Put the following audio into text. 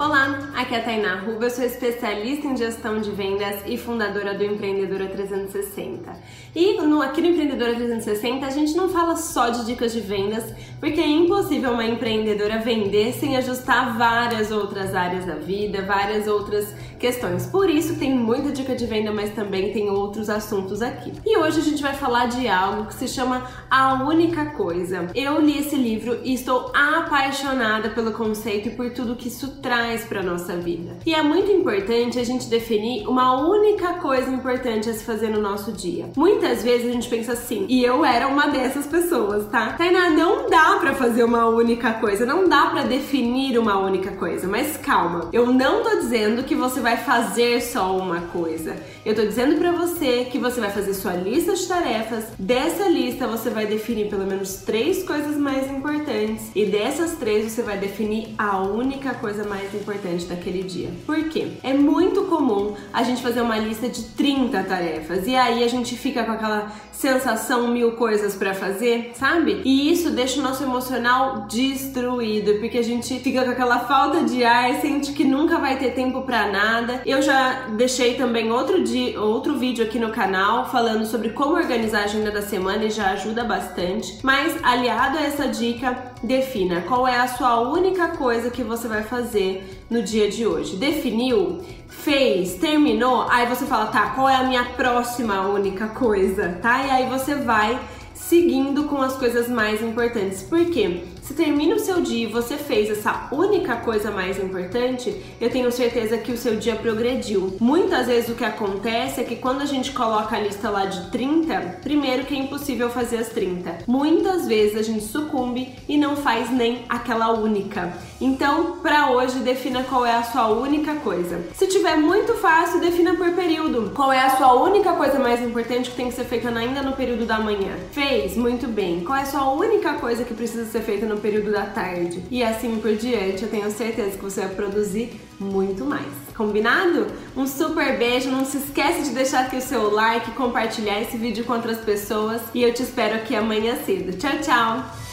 Olá, aqui é a Tainá Ruba, eu sou especialista em gestão de vendas e fundadora do Empreendedora 360. E no, aqui no Empreendedora 360 a gente não fala só de dicas de vendas, porque é impossível uma empreendedora vender sem ajustar várias outras áreas da vida, várias outras questões. Por isso tem muita dica de venda, mas também tem outros assuntos aqui. E hoje a gente vai falar de algo que se chama A Única Coisa. Eu li esse livro e estou apaixonada pelo conceito e por tudo que isso traz mais para nossa vida. E é muito importante a gente definir uma única coisa importante a se fazer no nosso dia. Muitas vezes a gente pensa assim, e eu era uma dessas pessoas, tá? Tainá, não dá para fazer uma única coisa, não dá para definir uma única coisa, mas calma. Eu não tô dizendo que você vai fazer só uma coisa. Eu tô dizendo para você que você vai fazer sua lista de tarefas. Dessa lista você vai definir pelo menos três coisas mais importantes e dessas três você vai definir a única coisa mais importante daquele dia. Por quê? É muito comum a gente fazer uma lista de 30 tarefas e aí a gente fica com aquela sensação mil coisas para fazer, sabe? E isso deixa o nosso emocional destruído, porque a gente fica com aquela falta de ar, sente que nunca vai ter tempo para nada. Eu já deixei também outro dia, outro vídeo aqui no canal falando sobre como organizar a agenda da semana e já ajuda bastante. Mas aliado a essa dica, defina qual é a sua única coisa que você vai fazer no dia de hoje. Definiu? Fez? Terminou? Aí você fala, tá, qual é a minha próxima única coisa, tá? E aí você vai seguindo com as coisas mais importantes. Por quê? Se termina o seu dia e você fez essa única coisa mais importante, eu tenho certeza que o seu dia progrediu. Muitas vezes o que acontece é que quando a gente coloca a lista lá de 30, primeiro que é impossível fazer as 30. Muitas vezes a gente sucumbe e não faz nem aquela única. Então, para hoje, defina qual é a sua única coisa. Se tiver muito fácil, defina por período. Qual é a sua única coisa mais importante que tem que ser feita ainda no período da manhã? Fez? Muito bem. Qual é a sua única coisa que precisa ser feita no período da tarde. E assim por diante, eu tenho certeza que você vai produzir muito mais. Combinado? Um super beijo, não se esquece de deixar aqui o seu like, compartilhar esse vídeo com outras pessoas e eu te espero aqui amanhã cedo. Tchau, tchau!